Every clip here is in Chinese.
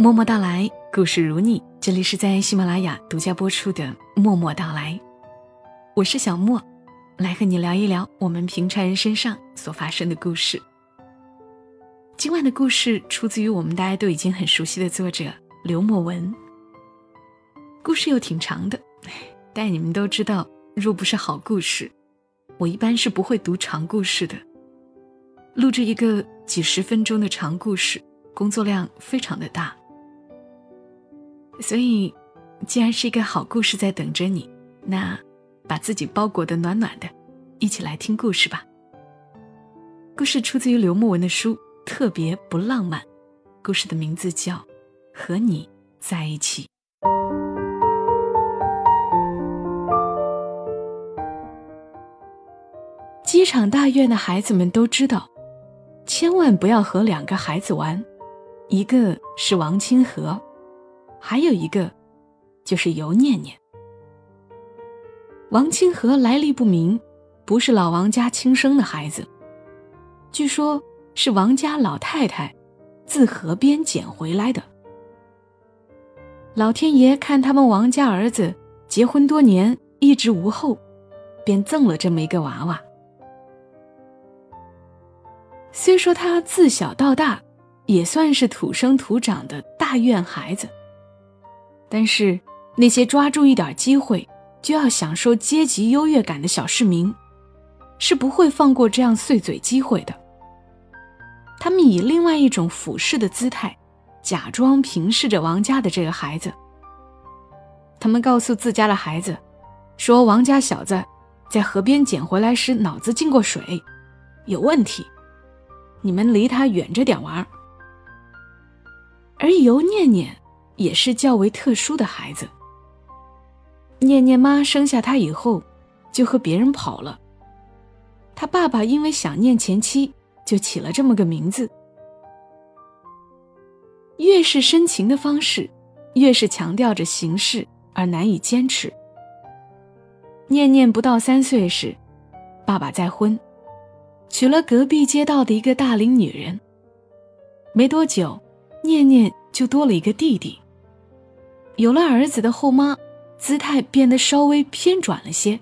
默默到来，故事如你。这里是在喜马拉雅独家播出的《默默到来》，我是小莫，来和你聊一聊我们平常人身上所发生的故事。今晚的故事出自于我们大家都已经很熟悉的作者刘墨文。故事又挺长的，但你们都知道，若不是好故事，我一般是不会读长故事的。录制一个几十分钟的长故事，工作量非常的大。所以，既然是一个好故事在等着你，那把自己包裹的暖暖的，一起来听故事吧。故事出自于刘墨文的书《特别不浪漫》，故事的名字叫《和你在一起》。机场大院的孩子们都知道，千万不要和两个孩子玩，一个是王清河。还有一个，就是尤念念。王清河来历不明，不是老王家亲生的孩子，据说是王家老太太自河边捡回来的。老天爷看他们王家儿子结婚多年一直无后，便赠了这么一个娃娃。虽说他自小到大，也算是土生土长的大院孩子。但是，那些抓住一点机会就要享受阶级优越感的小市民，是不会放过这样碎嘴机会的。他们以另外一种俯视的姿态，假装平视着王家的这个孩子。他们告诉自家的孩子，说王家小子在河边捡回来时脑子进过水，有问题，你们离他远着点玩。而尤念念。也是较为特殊的孩子。念念妈生下他以后，就和别人跑了。他爸爸因为想念前妻，就起了这么个名字。越是深情的方式，越是强调着形式而难以坚持。念念不到三岁时，爸爸再婚，娶了隔壁街道的一个大龄女人。没多久，念念就多了一个弟弟。有了儿子的后妈，姿态变得稍微偏转了些。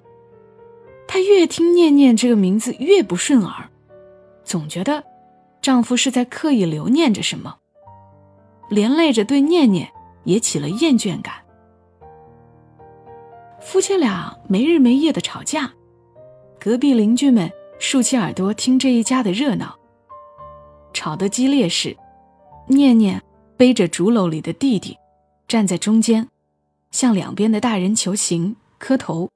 她越听“念念”这个名字越不顺耳，总觉得丈夫是在刻意留念着什么，连累着对念念也起了厌倦感。夫妻俩没日没夜的吵架，隔壁邻居们竖起耳朵听这一家的热闹。吵得激烈时，念念背着竹篓里的弟弟。站在中间，向两边的大人求情、磕头，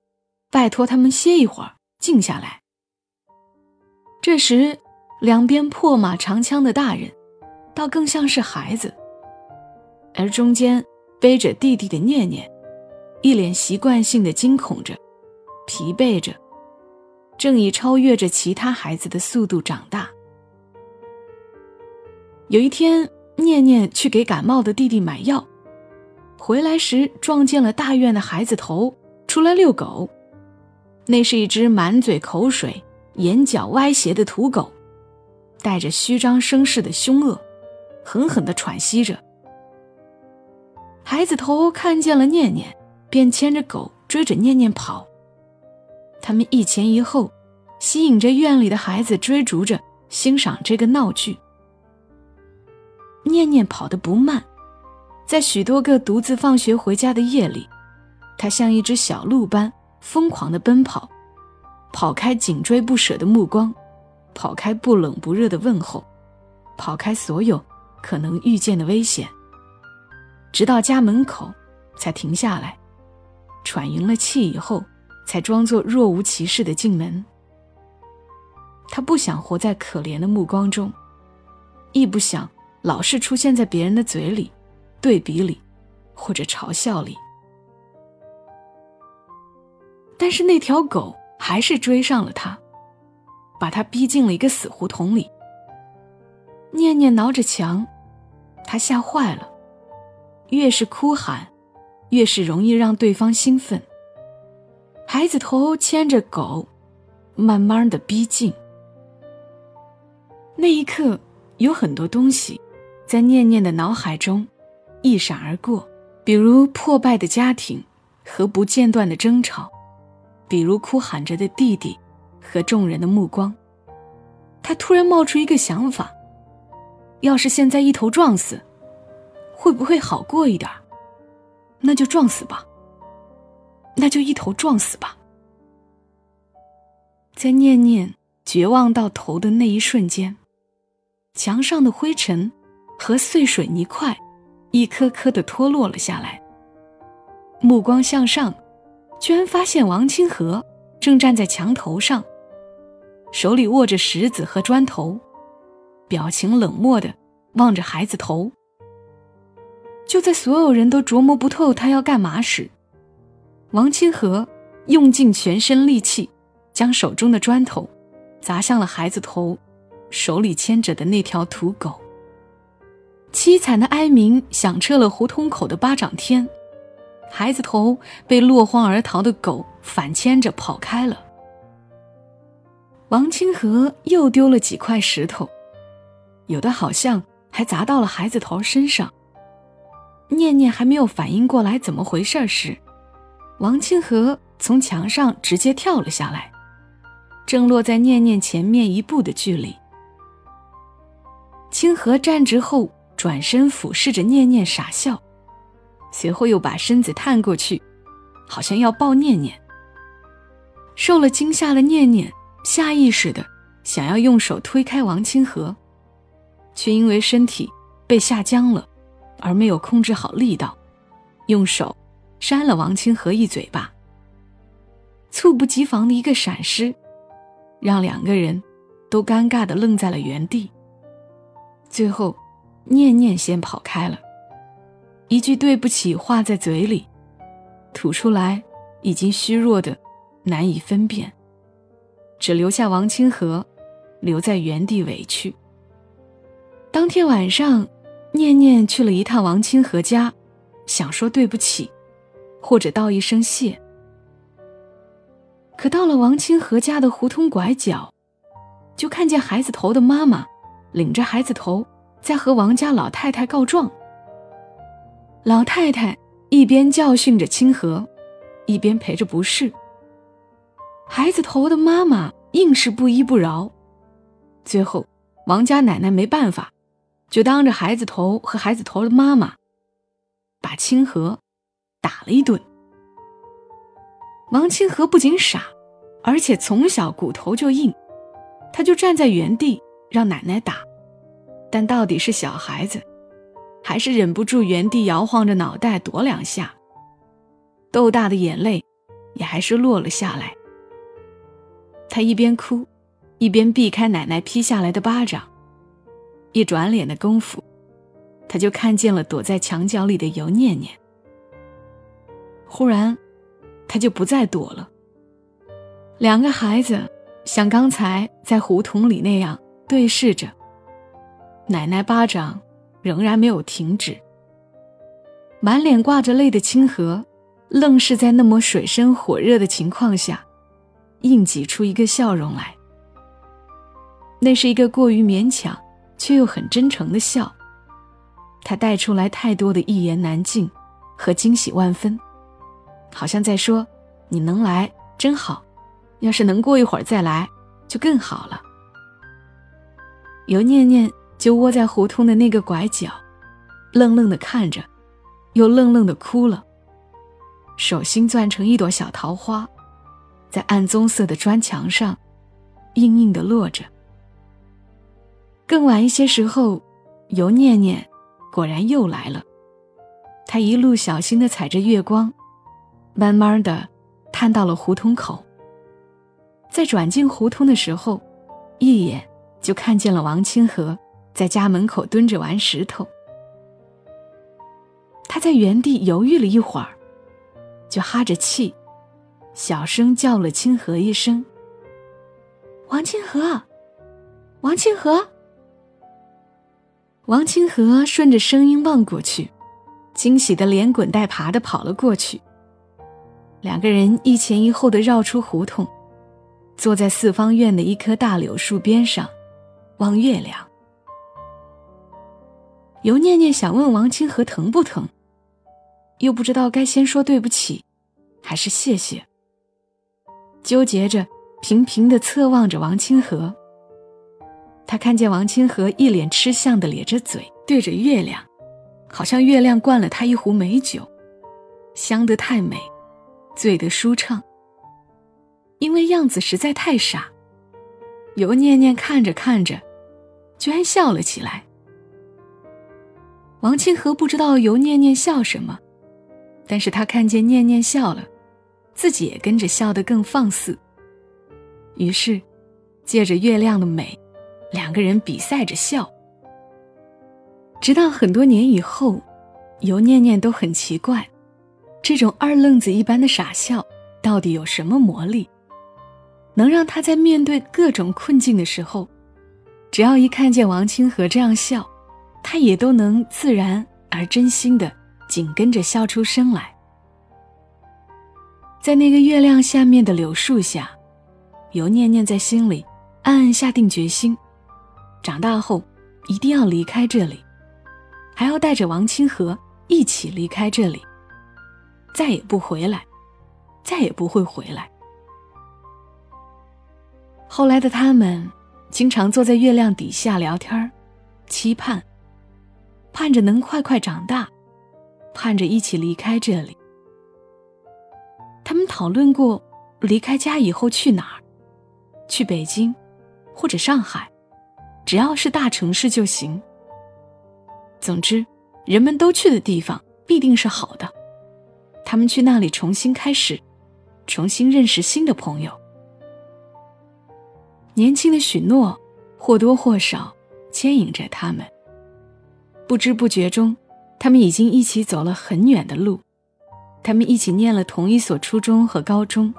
拜托他们歇一会儿，静下来。这时，两边破马长枪的大人，倒更像是孩子，而中间背着弟弟的念念，一脸习惯性的惊恐着，疲惫着，正以超越着其他孩子的速度长大。有一天，念念去给感冒的弟弟买药。回来时撞见了大院的孩子头出来遛狗，那是一只满嘴口水、眼角歪斜的土狗，带着虚张声势的凶恶，狠狠地喘息着。孩子头看见了念念，便牵着狗追着念念跑。他们一前一后，吸引着院里的孩子追逐着欣赏这个闹剧。念念跑得不慢。在许多个独自放学回家的夜里，他像一只小鹿般疯狂地奔跑，跑开紧追不舍的目光，跑开不冷不热的问候，跑开所有可能遇见的危险。直到家门口，才停下来，喘匀了气以后，才装作若无其事地进门。他不想活在可怜的目光中，亦不想老是出现在别人的嘴里。对比里，或者嘲笑里，但是那条狗还是追上了他，把他逼进了一个死胡同里。念念挠着墙，他吓坏了，越是哭喊，越是容易让对方兴奋。孩子头牵着狗，慢慢的逼近。那一刻，有很多东西，在念念的脑海中。一闪而过，比如破败的家庭和不间断的争吵，比如哭喊着的弟弟和众人的目光。他突然冒出一个想法：要是现在一头撞死，会不会好过一点？那就撞死吧，那就一头撞死吧。在念念绝望到头的那一瞬间，墙上的灰尘和碎水泥块一颗颗的脱落了下来。目光向上，居然发现王清河正站在墙头上。手里握着石子和砖头，表情冷漠的望着孩子头。就在所有人都琢磨不透他要干嘛时，王清河用尽全身力气，将手中的砖头砸向了孩子头，手里牵着的那条土狗。凄惨的哀鸣响彻了胡同口的巴掌天，孩子头被落荒而逃的狗反牵着跑开了。王清河又丢了几块石头，有的好像还砸到了孩子头身上。念念还没有反应过来怎么回事时，王清河从墙上直接跳了下来，正落在念念前面一步的距离。清河站直后，转身俯视着念念傻笑，随后又把身子探过去，好像要抱念念。受了惊吓的念念。下意识的想要用手推开王清河，却因为身体被吓僵了，而没有控制好力道，用手扇了王清河一嘴巴。猝不及防的一个闪失，让两个人都尴尬的愣在了原地。最后，念念先跑开了，一句对不起话在嘴里，吐出来已经虚弱的难以分辨。只留下王清河留在原地委屈。当天晚上，念念去了一趟王清河家，想说对不起，或者道一声谢。可到了王清河家的胡同拐角，就看见孩子头的妈妈领着孩子头在和王家老太太告状。老太太一边教训着清河，一边陪着不是。孩子头的妈妈硬是不依不饶，最后王家奶奶没办法，就当着孩子头和孩子头的妈妈，把清河打了一顿。王清河不仅傻，而且从小骨头就硬，他就站在原地让奶奶打，但到底是小孩子，还是忍不住原地摇晃着脑袋躲两下，豆大的眼泪也还是落了下来。他一边哭，一边避开奶奶劈下来的巴掌。一转脸的功夫，他就看见了躲在墙角里的尤念念。忽然，他就不再躲了。两个孩子像刚才在胡同里那样对视着，奶奶巴掌仍然没有停止。满脸挂着泪的清河，愣是在那么水深火热的情况下。硬挤出一个笑容来，那是一个过于勉强却又很真诚的笑。他带出来太多的一言难尽和惊喜万分，好像在说：“你能来真好，要是能过一会儿再来，就更好了。”尤念念就窝在胡同的那个拐角，愣愣的看着，又愣愣的哭了，手心攥成一朵小桃花。在暗棕色的砖墙上，硬硬的落着。更晚一些时候，尤念念果然又来了。她一路小心的踩着月光，慢慢的探到了胡同口。在转进胡同的时候，一眼就看见了王清河在家门口蹲着玩石头。他在原地犹豫了一会儿，就哈着气。小声叫了清河一声：“王清河，王清河。”王清河顺着声音望过去，惊喜的连滚带爬的跑了过去。两个人一前一后的绕出胡同，坐在四方院的一棵大柳树边上，望月亮。尤念念想问王清河疼不疼，又不知道该先说对不起，还是谢谢。纠结着，频频的侧望着王清河。他看见王清河一脸吃相的咧着嘴对着月亮，好像月亮灌了他一壶美酒，香得太美，醉得舒畅。因为样子实在太傻，尤念念看着看着，居然笑了起来。王清河不知道尤念念笑什么，但是他看见念念笑了，自己也跟着笑得更放肆。于是，借着月亮的美，两个人比赛着笑。直到很多年以后，尤念念都很奇怪，这种二愣子一般的傻笑到底有什么魔力？能让他在面对各种困境的时候，只要一看见王清河这样笑，他也都能自然而真心的紧跟着笑出声来。在那个月亮下面的柳树下，尤念念在心里暗暗下定决心：长大后一定要离开这里，还要带着王清河一起离开这里，再也不回来，再也不会回来。后来的他们，经常坐在月亮底下聊天儿期盼，盼着能快快长大，盼着一起离开这里。他们讨论过，离开家以后去哪儿，去北京，或者上海，只要是大城市就行。总之，人们都去的地方必定是好的，他们去那里重新开始，重新认识新的朋友。年轻的许诺，或多或少牵引着他们。不知不觉中，他们已经一起走了很远的路。他们一起念了同一所初中和高中。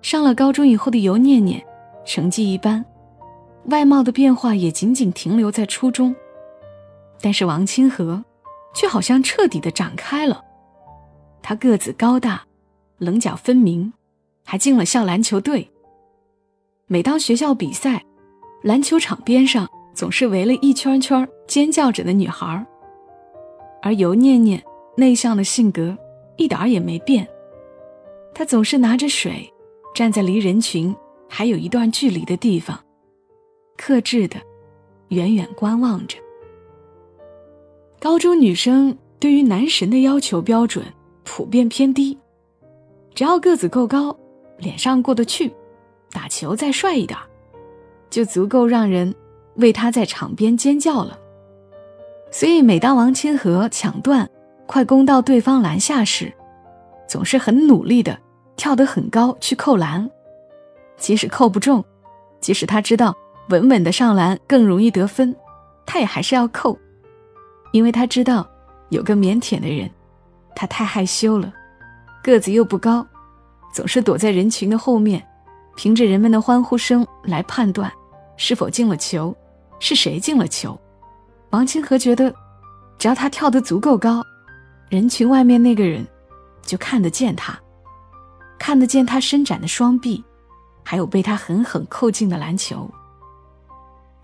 上了高中以后的尤念念，成绩一般，外貌的变化也仅仅停留在初中。但是王清河，却好像彻底的长开了。他个子高大，棱角分明，还进了校篮球队。每当学校比赛，篮球场边上总是围了一圈圈尖叫着的女孩而尤念念内向的性格一点也没变，她总是拿着水，站在离人群还有一段距离的地方，克制的远远观望着。高中女生对于男神的要求标准普遍偏低，只要个子够高，脸上过得去。打球再帅一点，就足够让人为他在场边尖叫了。所以，每当王清河抢断快攻到对方篮下时，总是很努力的跳得很高去扣篮。即使扣不中，即使他知道稳稳的上篮更容易得分，他也还是要扣，因为他知道有个腼腆的人，他太害羞了，个子又不高，总是躲在人群的后面。凭着人们的欢呼声来判断，是否进了球，是谁进了球。王清河觉得，只要他跳得足够高，人群外面那个人就看得见他，看得见他伸展的双臂，还有被他狠狠扣进的篮球。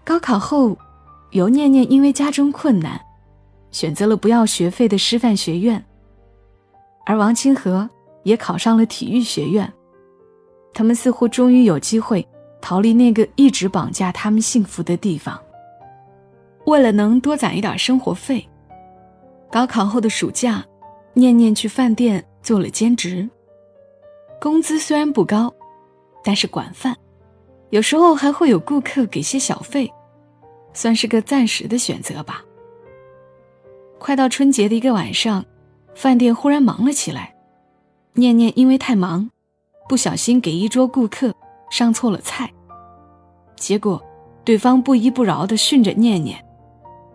高考后，尤念念因为家中困难，选择了不要学费的师范学院，而王清河也考上了体育学院。他们似乎终于有机会逃离那个一直绑架他们幸福的地方。为了能多攒一点生活费，高考后的暑假，念念去饭店做了兼职。工资虽然不高，但是管饭，有时候还会有顾客给些小费，算是个暂时的选择吧。快到春节的一个晚上，饭店忽然忙了起来，念念因为太忙。不小心给一桌顾客上错了菜，结果对方不依不饶地训着念念，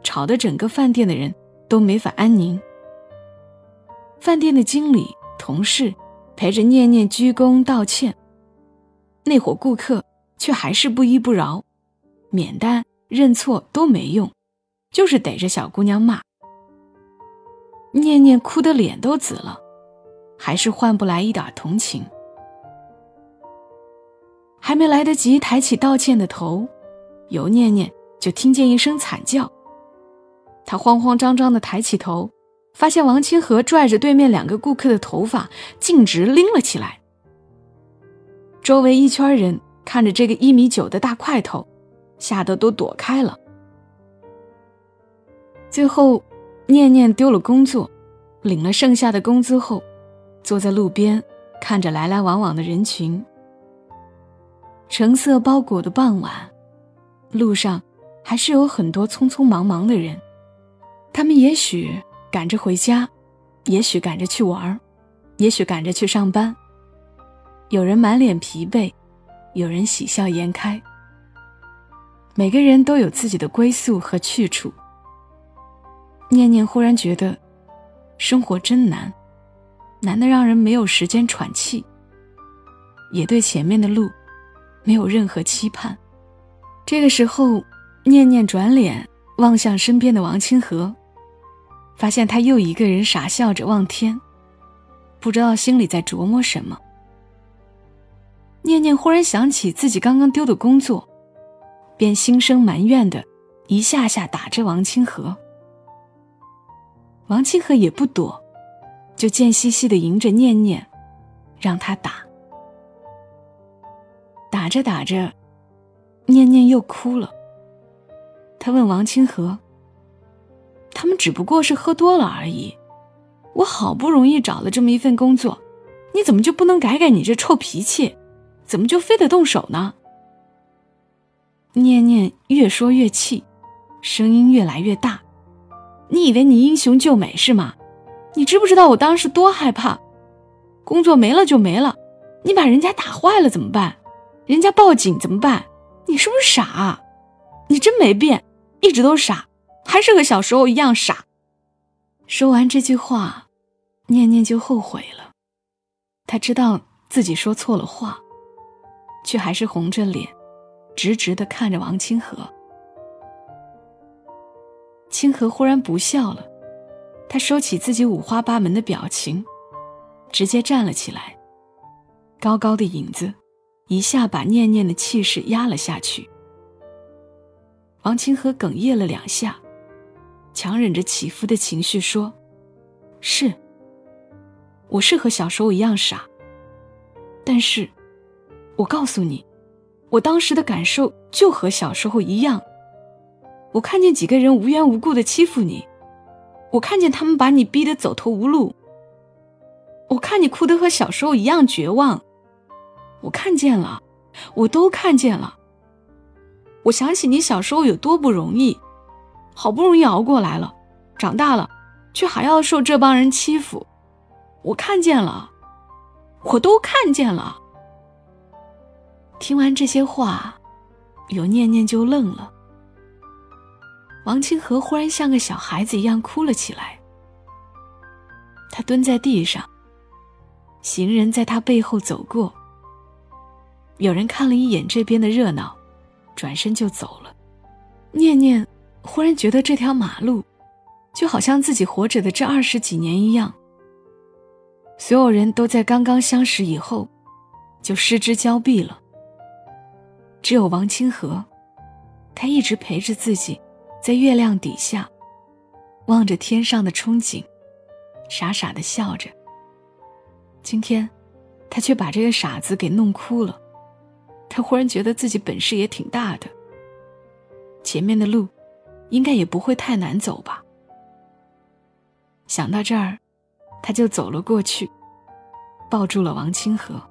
吵得整个饭店的人都没法安宁。饭店的经理、同事陪着念念鞠躬道歉，那伙顾客却还是不依不饶，免单、认错都没用，就是逮着小姑娘骂。念念哭得脸都紫了，还是换不来一点同情。还没来得及抬起道歉的头，尤念念就听见一声惨叫。她慌慌张张地抬起头，发现王清河拽着对面两个顾客的头发，径直拎了起来。周围一圈人看着这个一米九的大块头，吓得都躲开了。最后，念念丢了工作，领了剩下的工资后，坐在路边，看着来来往往的人群。橙色包裹的傍晚，路上还是有很多匆匆忙忙的人，他们也许赶着回家，也许赶着去玩也许赶着去上班。有人满脸疲惫，有人喜笑颜开。每个人都有自己的归宿和去处。念念忽然觉得，生活真难，难得让人没有时间喘气，也对前面的路。没有任何期盼。这个时候，念念转脸望向身边的王清河，发现他又一个人傻笑着望天，不知道心里在琢磨什么。念念忽然想起自己刚刚丢的工作，便心生埋怨的，一下下打着王清河。王清河也不躲，就贱兮兮的迎着念念，让他打。打着打着，念念又哭了。他问王清河：“他们只不过是喝多了而已，我好不容易找了这么一份工作，你怎么就不能改改你这臭脾气？怎么就非得动手呢？”念念越说越气，声音越来越大：“你以为你英雄救美是吗？你知不知道我当时多害怕？工作没了就没了，你把人家打坏了怎么办？”人家报警怎么办？你是不是傻？你真没变，一直都傻，还是和小时候一样傻。说完这句话，念念就后悔了。他知道自己说错了话，却还是红着脸，直直的看着王清河。清河忽然不笑了，他收起自己五花八门的表情，直接站了起来，高高的影子。一下把念念的气势压了下去。王清河哽咽了两下，强忍着起伏的情绪说：“是，我是和小时候一样傻。但是，我告诉你，我当时的感受就和小时候一样。我看见几个人无缘无故的欺负你，我看见他们把你逼得走投无路，我看你哭得和小时候一样绝望。”我看见了，我都看见了。我想起你小时候有多不容易，好不容易熬过来了，长大了，却还要受这帮人欺负。我看见了，我都看见了。听完这些话，有念念就愣了。王清河忽然像个小孩子一样哭了起来。他蹲在地上，行人在他背后走过。有人看了一眼这边的热闹，转身就走了。念念忽然觉得这条马路，就好像自己活着的这二十几年一样。所有人都在刚刚相识以后，就失之交臂了。只有王清河，他一直陪着自己，在月亮底下，望着天上的憧憬，傻傻的笑着。今天，他却把这个傻子给弄哭了。他忽然觉得自己本事也挺大的，前面的路应该也不会太难走吧。想到这儿，他就走了过去，抱住了王清河。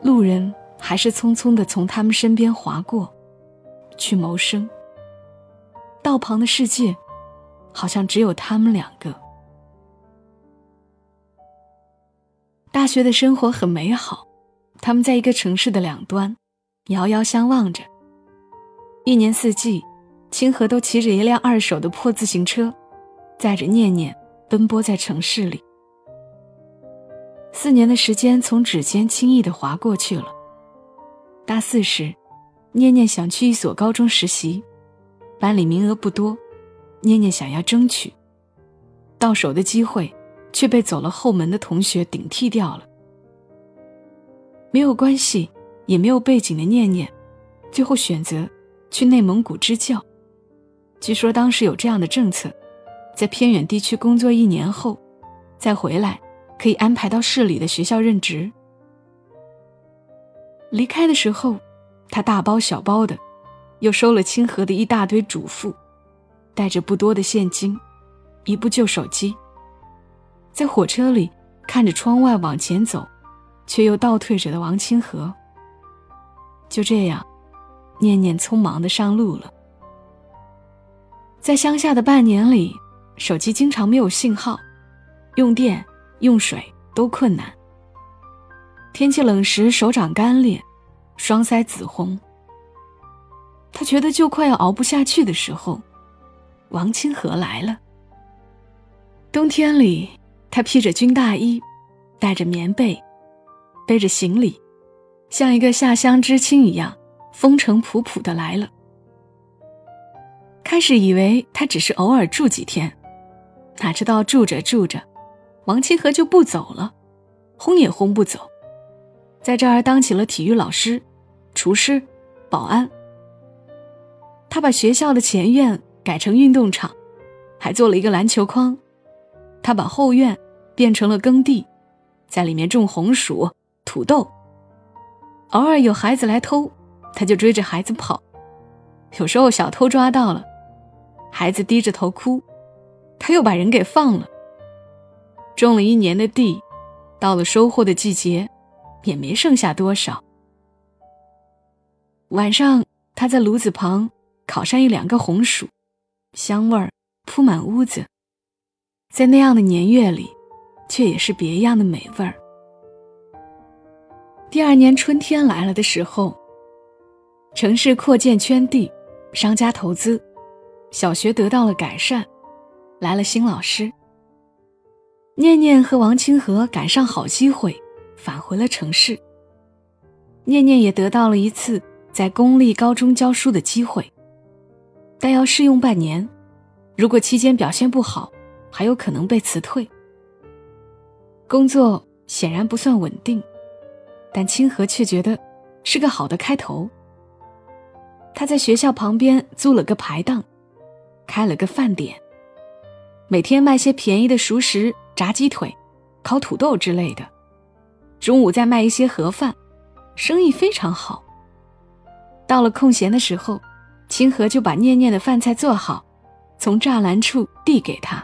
路人还是匆匆的从他们身边划过，去谋生。道旁的世界，好像只有他们两个。大学的生活很美好。他们在一个城市的两端，遥遥相望着。一年四季，清河都骑着一辆二手的破自行车，载着念念奔波在城市里。四年的时间从指尖轻易的划过去了。大四时，念念想去一所高中实习，班里名额不多，念念想要争取，到手的机会却被走了后门的同学顶替掉了。没有关系，也没有背景的念念，最后选择去内蒙古支教，据说当时有这样的政策，在偏远地区工作一年后，再回来可以安排到市里的学校任职。离开的时候，他大包小包的，又收了清河的一大堆嘱咐，带着不多的现金，一部旧手机。在火车里看着窗外往前走，却又倒退着的王清河。就这样，念念匆忙的上路了。在乡下的半年里，手机经常没有信号，用电、用水都困难。天气冷时，手掌干裂，双腮紫红。他觉得就快要熬不下去的时候，王清河来了。冬天里，他披着军大衣，带着棉被，背着行李，像一个下乡知青一样，风尘仆仆的来了。开始以为他只是偶尔住几天，哪知道住着住着，王清河就不走了，轰也轰不走。在这儿当起了体育老师、厨师、保安。他把学校的前院改成运动场，还做了一个篮球框。他把后院变成了耕地，在里面种红薯、土豆。偶尔有孩子来偷，他就追着孩子跑。有时候小偷抓到了，孩子低着头哭，他又把人给放了。种了一年的地，到了收获的季节。也没剩下多少。晚上，他在炉子旁烤上一两个红薯，香味儿铺满屋子。在那样的年月里，却也是别样的美味儿。第二年春天来了的时候，城市扩建圈地，商家投资，小学得到了改善，来了新老师。念念和王清河赶上好机会。返回了城市，念念也得到了一次在公立高中教书的机会，但要试用半年，如果期间表现不好，还有可能被辞退。工作显然不算稳定，但清河却觉得是个好的开头。他在学校旁边租了个排档，开了个饭点，每天卖些便宜的熟食、炸鸡腿、烤土豆之类的。中午再卖一些盒饭，生意非常好。到了空闲的时候，清河就把念念的饭菜做好，从栅栏处递给他。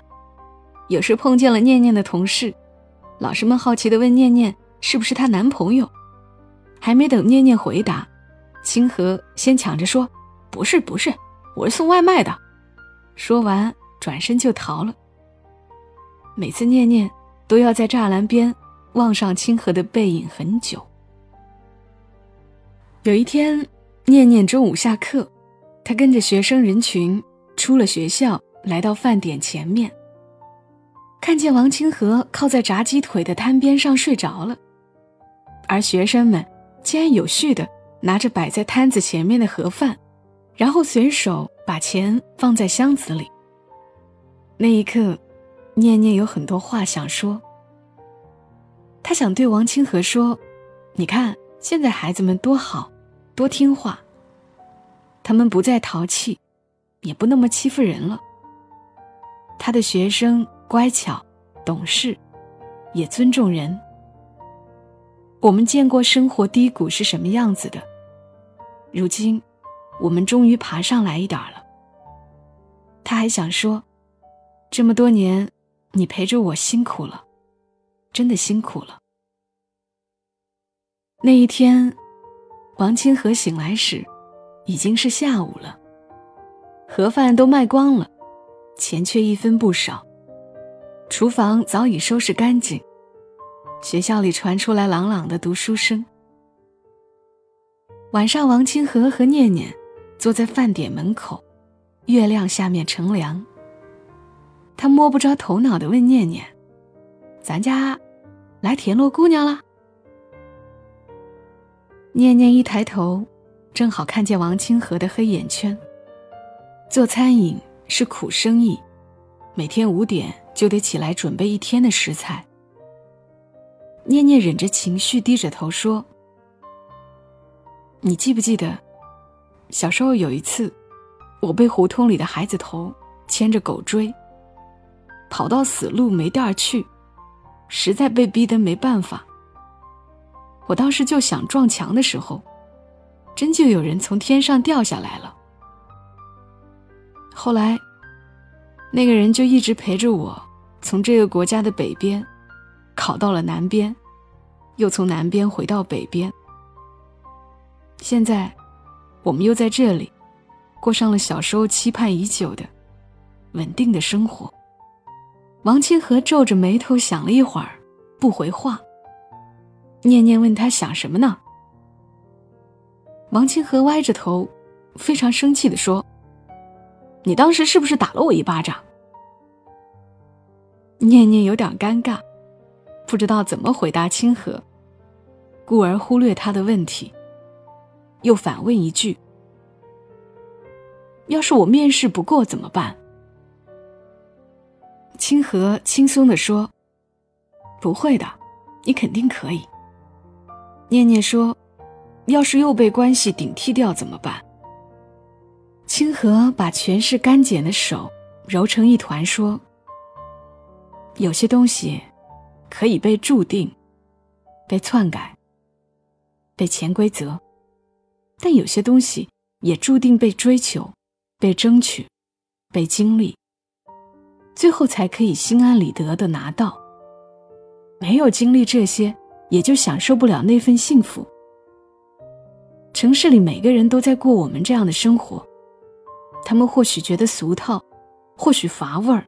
有时碰见了念念的同事，老师们好奇地问念念是不是她男朋友。还没等念念回答，清河先抢着说：“不是，不是，我是送外卖的。”说完转身就逃了。每次念念都要在栅栏边。望上清河的背影很久。有一天，念念中午下课，他跟着学生人群出了学校，来到饭点前面，看见王清河靠在炸鸡腿的摊边上睡着了，而学生们竟然有序的拿着摆在摊子前面的盒饭，然后随手把钱放在箱子里。那一刻，念念有很多话想说。他想对王清河说：“你看，现在孩子们多好，多听话。他们不再淘气，也不那么欺负人了。他的学生乖巧、懂事，也尊重人。我们见过生活低谷是什么样子的，如今，我们终于爬上来一点了。”他还想说：“这么多年，你陪着我辛苦了。”真的辛苦了。那一天，王清河醒来时，已经是下午了。盒饭都卖光了，钱却一分不少。厨房早已收拾干净，学校里传出来朗朗的读书声。晚上，王清河和念念坐在饭点门口，月亮下面乘凉。他摸不着头脑的问念念。咱家来田螺姑娘了。念念一抬头，正好看见王清河的黑眼圈。做餐饮是苦生意，每天五点就得起来准备一天的食材。念念忍着情绪，低着头说：“你记不记得，小时候有一次，我被胡同里的孩子头牵着狗追，跑到死路没地儿去，实在被逼得没办法。我当时就想撞墙的时候，真就有人从天上掉下来了。后来，那个人就一直陪着我，从这个国家的北边，考到了南边，又从南边回到北边。现在，我们又在这里。过上了小时候期盼已久的稳定的生活。王清河皱着眉头想了一会儿，不回话。念念问他想什么呢？王清河歪着头，非常生气地说：“你当时是不是打了我一巴掌？”念念有点尴尬，不知道怎么回答清河，故而忽略他的问题，又反问一句。要是我面试不过怎么办？清河轻松地说：“不会的，你肯定可以。”念念说：“要是又被关系顶替掉怎么办？”清河把全是干茧的手揉成一团说：“有些东西可以被注定、被篡改、被潜规则，但有些东西也注定被追求。”被争取，被经历，最后才可以心安理得的拿到。没有经历这些，也就享受不了那份幸福。城市里每个人都在过我们这样的生活，他们或许觉得俗套，或许乏味儿，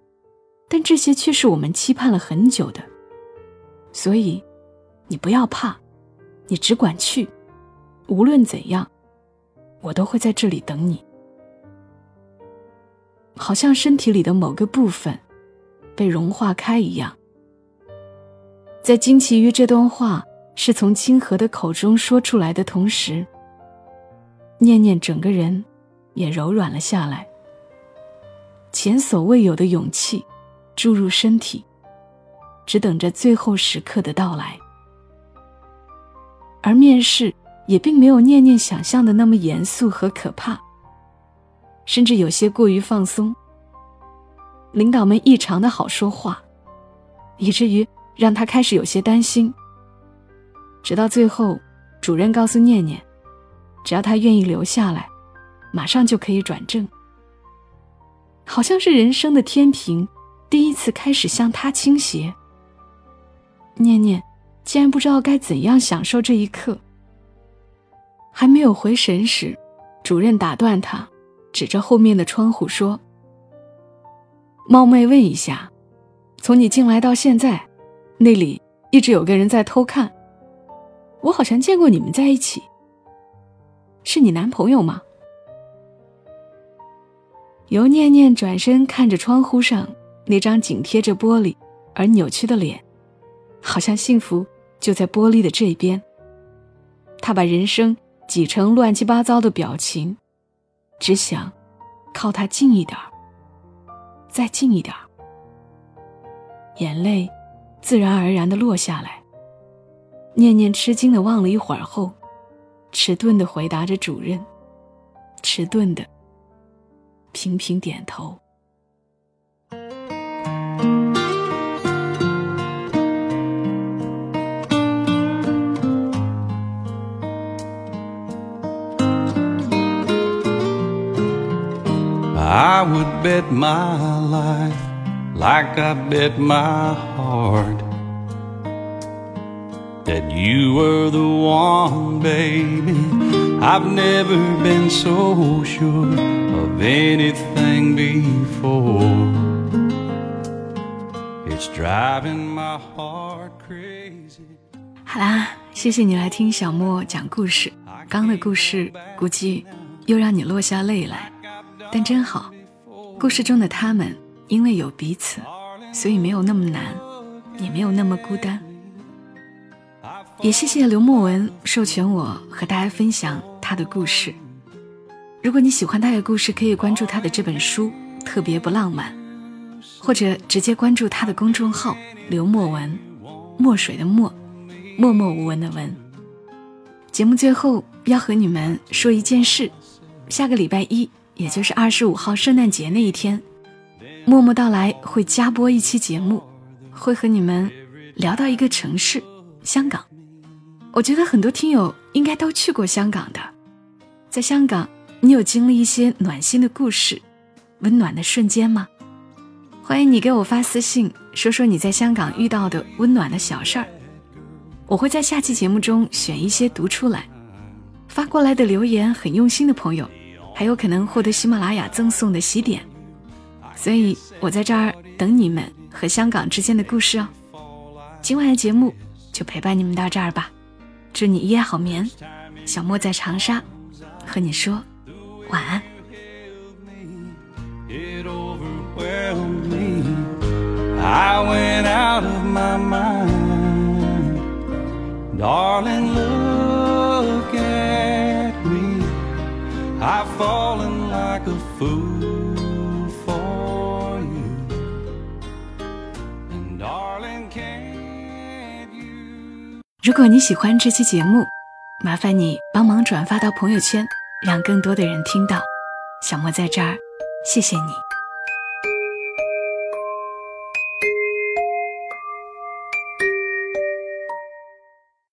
但这些却是我们期盼了很久的。所以，你不要怕，你只管去，无论怎样，我都会在这里等你。好像身体里的某个部分被融化开一样，在惊奇于这段话是从清河的口中说出来的同时，念念整个人也柔软了下来。前所未有的勇气注入身体，只等着最后时刻的到来。而面试也并没有念念想象的那么严肃和可怕。甚至有些过于放松。领导们异常的好说话，以至于让他开始有些担心。直到最后，主任告诉念念，只要他愿意留下来，马上就可以转正。好像是人生的天平第一次开始向他倾斜。念念竟然不知道该怎样享受这一刻。还没有回神时，主任打断他。指着后面的窗户说：“冒昧问一下，从你进来到现在，那里一直有个人在偷看。我好像见过你们在一起。是你男朋友吗？”尤念念转身看着窗户上那张紧贴着玻璃而扭曲的脸，好像幸福就在玻璃的这边。他把人生挤成乱七八糟的表情。只想靠他近一点儿再近一点儿眼泪自然而然的落下来。念念吃惊的望了一会儿后，迟钝的回答着主任，迟钝的频频点头。I would bet my life like I bet my heart that you were the one, baby. I've never been so sure of anything before. It's driving my heart crazy. 好啦，谢谢你来听小莫讲故事。刚的故事估计又让你落下泪来。 但真好，故事中的他们因为有彼此，所以没有那么难，也没有那么孤单。也谢谢刘墨文授权我和大家分享他的故事。如果你喜欢他的故事，可以关注他的这本书《特别不浪漫》，或者直接关注他的公众号“刘墨文”，墨水的墨，默默无闻的文。节目最后要和你们说一件事：下个礼拜一。也就是二十五号圣诞节那一天，默默到来会加播一期节目，会和你们聊到一个城市——香港。我觉得很多听友应该都去过香港的，在香港，你有经历一些暖心的故事、温暖的瞬间吗？欢迎你给我发私信，说说你在香港遇到的温暖的小事儿，我会在下期节目中选一些读出来。发过来的留言很用心的朋友，还有可能获得喜马拉雅赠送的喜点，所以我在这儿等你们和香港之间的故事哦。今晚的节目就陪伴你们到这儿吧，祝你一夜好眠。小莫在长沙和你说晚安。I went out of my mind. Darling, look I've fallen like a fool for you. And darling, can you? 如果你喜欢这期节目，麻烦你帮忙转发到朋友圈，让更多的人听到。小莫在这儿，谢谢你。